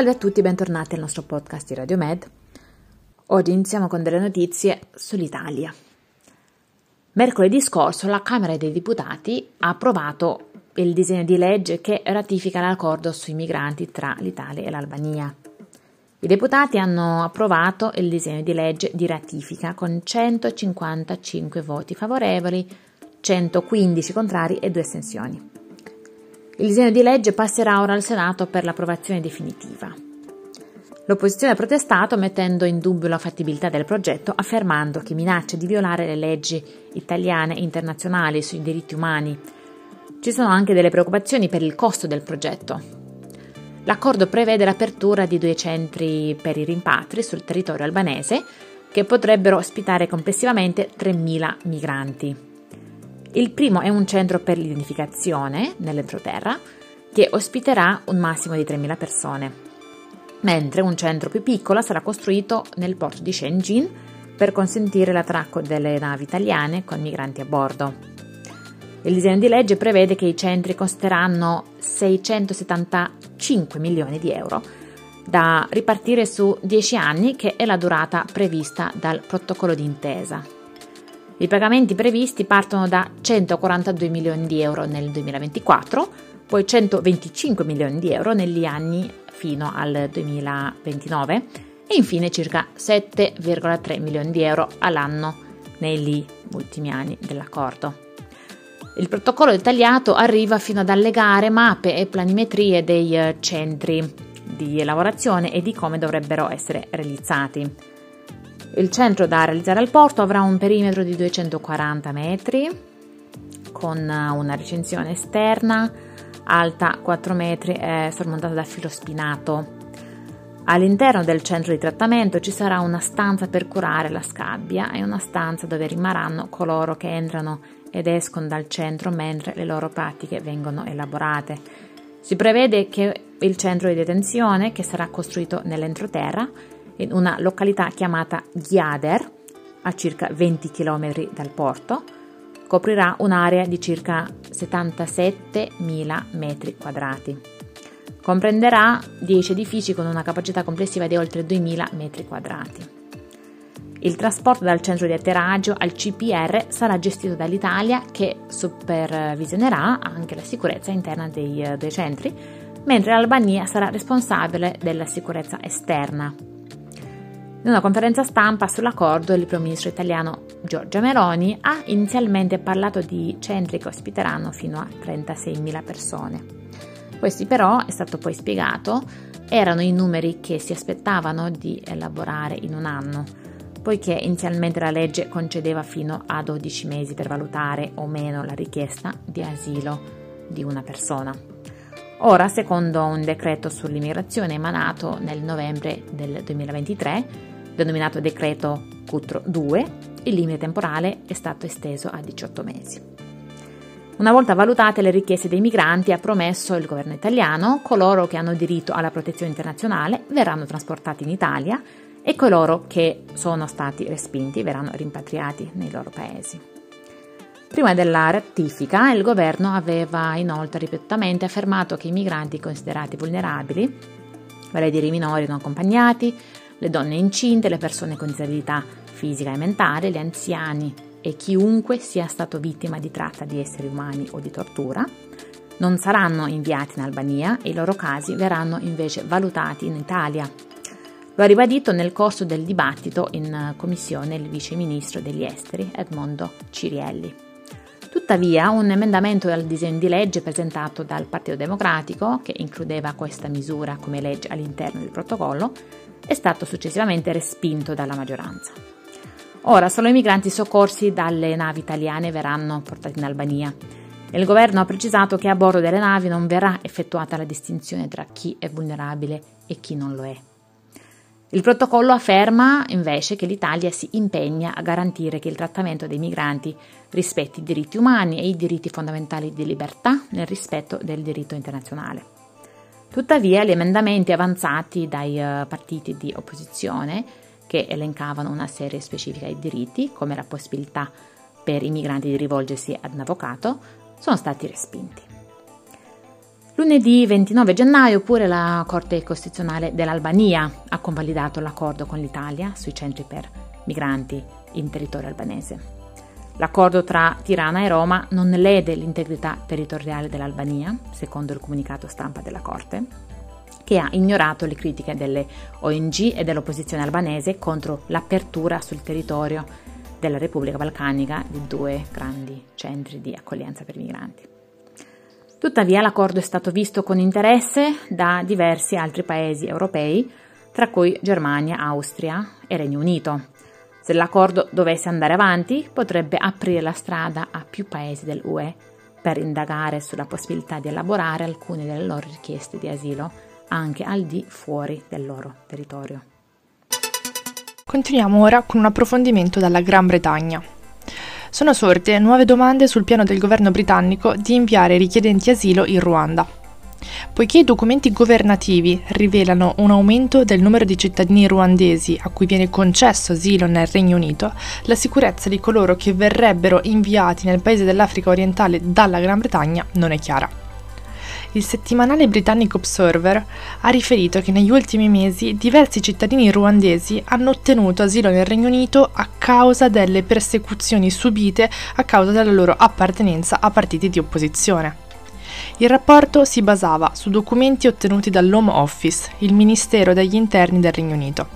Salve a tutti, bentornati al nostro podcast di Radio Med. Oggi iniziamo con delle notizie sull'Italia. Mercoledì scorso la Camera dei Deputati ha approvato il disegno di legge che ratifica l'accordo sui migranti tra l'Italia e l'Albania. I deputati hanno approvato il disegno di legge di ratifica con 155 voti favorevoli, 115 contrari e 2 estensioni. Il disegno di legge passerà ora al Senato per l'approvazione definitiva. L'opposizione ha protestato mettendo in dubbio la fattibilità del progetto, affermando che minaccia di violare le leggi italiane e internazionali sui diritti umani. Ci sono anche delle preoccupazioni per il costo del progetto. L'accordo prevede l'apertura di due centri per i rimpatri sul territorio albanese che potrebbero ospitare complessivamente 3.000 migranti. Il primo è un centro per l'identificazione nell'entroterra che ospiterà un massimo di 3.000 persone, mentre un centro più piccolo sarà costruito nel porto di Shenzhen per consentire l'attracco delle navi italiane con migranti a bordo. Il disegno di legge prevede che i centri costeranno 675 milioni di euro da ripartire su 10 anni, che è la durata prevista dal protocollo d'intesa. I pagamenti previsti partono da 142 milioni di euro nel 2024, poi 125 milioni di euro negli anni fino al 2029 e infine circa 7,3 milioni di euro all'anno negli ultimi anni dell'accordo. Il protocollo dettagliato arriva fino ad allegare mappe e planimetrie dei eh, centri di lavorazione e di come dovrebbero essere realizzati. Il centro da realizzare al porto avrà un perimetro di 240 metri con una recinzione esterna alta 4 metri e sormontata da filo spinato. All'interno del centro di trattamento ci sarà una stanza per curare la scabbia e una stanza dove rimarranno coloro che entrano ed escono dal centro mentre le loro pratiche vengono elaborate. Si prevede che il centro di detenzione, che sarà costruito nell'entroterra, in una località chiamata Ghiader, a circa 20 km dal porto, coprirà un'area di circa 77.000 metri quadrati. Comprenderà 10 edifici con una capacità complessiva di oltre 2.000 metri quadrati. Il trasporto dal centro di atterraggio al CPR sarà gestito dall'Italia che supervisionerà anche la sicurezza interna dei due centri, mentre l'Albania sarà responsabile della sicurezza esterna. In una conferenza stampa sull'accordo, il primo ministro italiano Giorgia Meloni ha inizialmente parlato di centri che ospiteranno fino a 36.000 persone. Questi però, è stato poi spiegato, erano i numeri che si aspettavano di elaborare in un anno, poiché inizialmente la legge concedeva fino a 12 mesi per valutare o meno la richiesta di asilo di una persona. Ora, secondo un decreto sull'immigrazione emanato nel novembre del 2023, denominato decreto Cutro 2, il limite temporale è stato esteso a 18 mesi. Una volta valutate le richieste dei migranti, ha promesso il governo italiano, coloro che hanno diritto alla protezione internazionale verranno trasportati in Italia e coloro che sono stati respinti verranno rimpatriati nei loro paesi. Prima della ratifica, il governo aveva inoltre ripetutamente affermato che i migranti considerati vulnerabili, vale a dire i minori non accompagnati, le donne incinte, le persone con disabilità fisica e mentale, gli anziani e chiunque sia stato vittima di tratta di esseri umani o di tortura, non saranno inviati in Albania e i loro casi verranno invece valutati in Italia. Lo ha ribadito nel corso del dibattito in commissione il vice ministro degli esteri Edmondo Cirielli. Tuttavia, un emendamento al disegno di legge presentato dal Partito Democratico, che includeva questa misura come legge all'interno del protocollo, è stato successivamente respinto dalla maggioranza. Ora solo i migranti soccorsi dalle navi italiane verranno portati in Albania. Il governo ha precisato che a bordo delle navi non verrà effettuata la distinzione tra chi è vulnerabile e chi non lo è. Il protocollo afferma invece che l'Italia si impegna a garantire che il trattamento dei migranti rispetti i diritti umani e i diritti fondamentali di libertà nel rispetto del diritto internazionale. Tuttavia, gli emendamenti avanzati dai uh, partiti di opposizione, che elencavano una serie specifica di diritti, come la possibilità per i migranti di rivolgersi ad un avvocato, sono stati respinti. Lunedì 29 gennaio pure la Corte Costituzionale dell'Albania ha convalidato l'accordo con l'Italia sui centri per migranti in territorio albanese. L'accordo tra Tirana e Roma non lede l'integrità territoriale dell'Albania, secondo il comunicato stampa della Corte, che ha ignorato le critiche delle ONG e dell'opposizione albanese contro l'apertura sul territorio della Repubblica Balcanica di due grandi centri di accoglienza per i migranti. Tuttavia l'accordo è stato visto con interesse da diversi altri paesi europei, tra cui Germania, Austria e Regno Unito. Se l'accordo dovesse andare avanti, potrebbe aprire la strada a più paesi dell'UE per indagare sulla possibilità di elaborare alcune delle loro richieste di asilo anche al di fuori del loro territorio. Continuiamo ora con un approfondimento dalla Gran Bretagna. Sono sorte nuove domande sul piano del governo britannico di inviare richiedenti asilo in Ruanda. Poiché i documenti governativi rivelano un aumento del numero di cittadini ruandesi a cui viene concesso asilo nel Regno Unito, la sicurezza di coloro che verrebbero inviati nel paese dell'Africa orientale dalla Gran Bretagna non è chiara il settimanale britannico Observer ha riferito che negli ultimi mesi diversi cittadini ruandesi hanno ottenuto asilo nel Regno Unito a causa delle persecuzioni subite a causa della loro appartenenza a partiti di opposizione. Il rapporto si basava su documenti ottenuti dall'Home Office, il Ministero degli Interni del Regno Unito.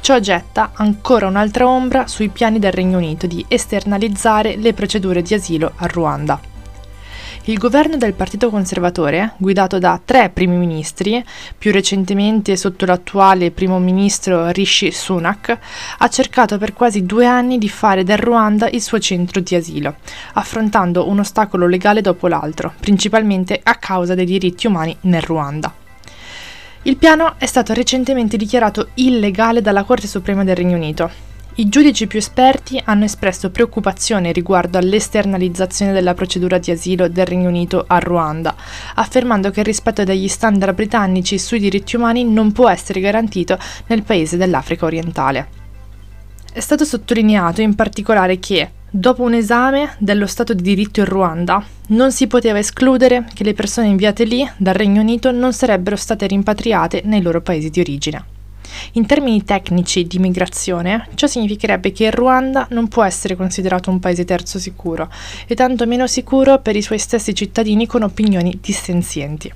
Ciò getta ancora un'altra ombra sui piani del Regno Unito di esternalizzare le procedure di asilo a Ruanda. Il governo del Partito Conservatore, guidato da tre primi ministri, più recentemente sotto l'attuale primo ministro Rishi Sunak, ha cercato per quasi due anni di fare del Ruanda il suo centro di asilo, affrontando un ostacolo legale dopo l'altro, principalmente a causa dei diritti umani nel Ruanda. Il piano è stato recentemente dichiarato illegale dalla Corte Suprema del Regno Unito, i giudici più esperti hanno espresso preoccupazione riguardo all'esternalizzazione della procedura di asilo del Regno Unito a Ruanda, affermando che il rispetto degli standard britannici sui diritti umani non può essere garantito nel paese dell'Africa orientale. È stato sottolineato in particolare che, dopo un esame dello Stato di diritto in Ruanda, non si poteva escludere che le persone inviate lì dal Regno Unito non sarebbero state rimpatriate nei loro paesi di origine. In termini tecnici di migrazione, ciò significherebbe che il Ruanda non può essere considerato un paese terzo sicuro, e tanto meno sicuro per i suoi stessi cittadini con opinioni dissenzienti.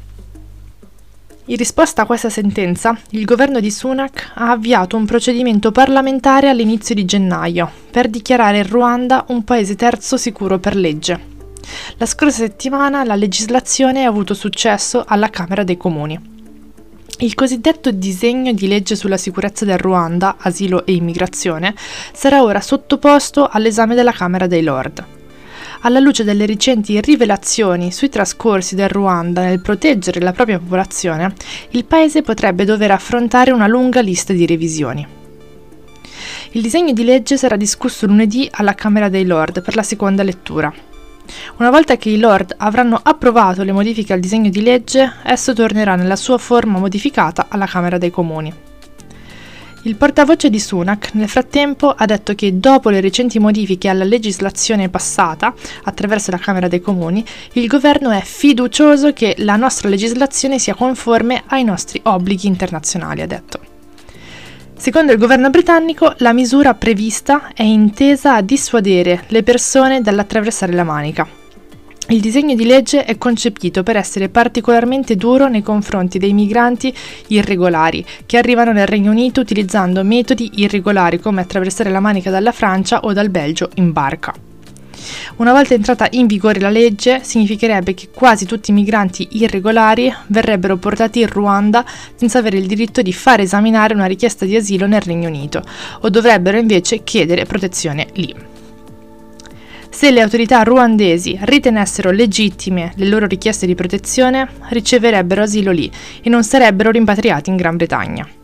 In risposta a questa sentenza, il governo di Sunak ha avviato un procedimento parlamentare all'inizio di gennaio per dichiarare il Ruanda un paese terzo sicuro per legge. La scorsa settimana la legislazione ha avuto successo alla Camera dei Comuni. Il cosiddetto disegno di legge sulla sicurezza del Ruanda, asilo e immigrazione, sarà ora sottoposto all'esame della Camera dei Lord. Alla luce delle recenti rivelazioni sui trascorsi del Ruanda nel proteggere la propria popolazione, il paese potrebbe dover affrontare una lunga lista di revisioni. Il disegno di legge sarà discusso lunedì alla Camera dei Lord per la seconda lettura. Una volta che i Lord avranno approvato le modifiche al disegno di legge, esso tornerà nella sua forma modificata alla Camera dei Comuni. Il portavoce di Sunak nel frattempo ha detto che dopo le recenti modifiche alla legislazione passata attraverso la Camera dei Comuni, il governo è fiducioso che la nostra legislazione sia conforme ai nostri obblighi internazionali, ha detto. Secondo il governo britannico, la misura prevista è intesa a dissuadere le persone dall'attraversare la Manica. Il disegno di legge è concepito per essere particolarmente duro nei confronti dei migranti irregolari che arrivano nel Regno Unito utilizzando metodi irregolari come attraversare la Manica dalla Francia o dal Belgio in barca. Una volta entrata in vigore la legge, significherebbe che quasi tutti i migranti irregolari verrebbero portati in Ruanda senza avere il diritto di far esaminare una richiesta di asilo nel Regno Unito, o dovrebbero invece chiedere protezione lì. Se le autorità ruandesi ritenessero legittime le loro richieste di protezione, riceverebbero asilo lì e non sarebbero rimpatriati in Gran Bretagna.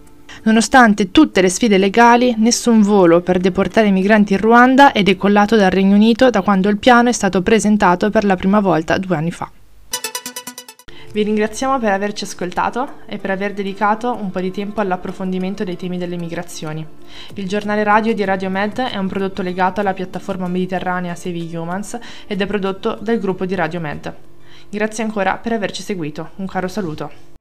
Nonostante tutte le sfide legali, nessun volo per deportare i migranti in Ruanda è decollato dal Regno Unito da quando il piano è stato presentato per la prima volta due anni fa. Vi ringraziamo per averci ascoltato e per aver dedicato un po' di tempo all'approfondimento dei temi delle migrazioni. Il giornale radio di Radio Med è un prodotto legato alla piattaforma mediterranea Save Humans ed è prodotto dal gruppo di Radio Med. Grazie ancora per averci seguito. Un caro saluto.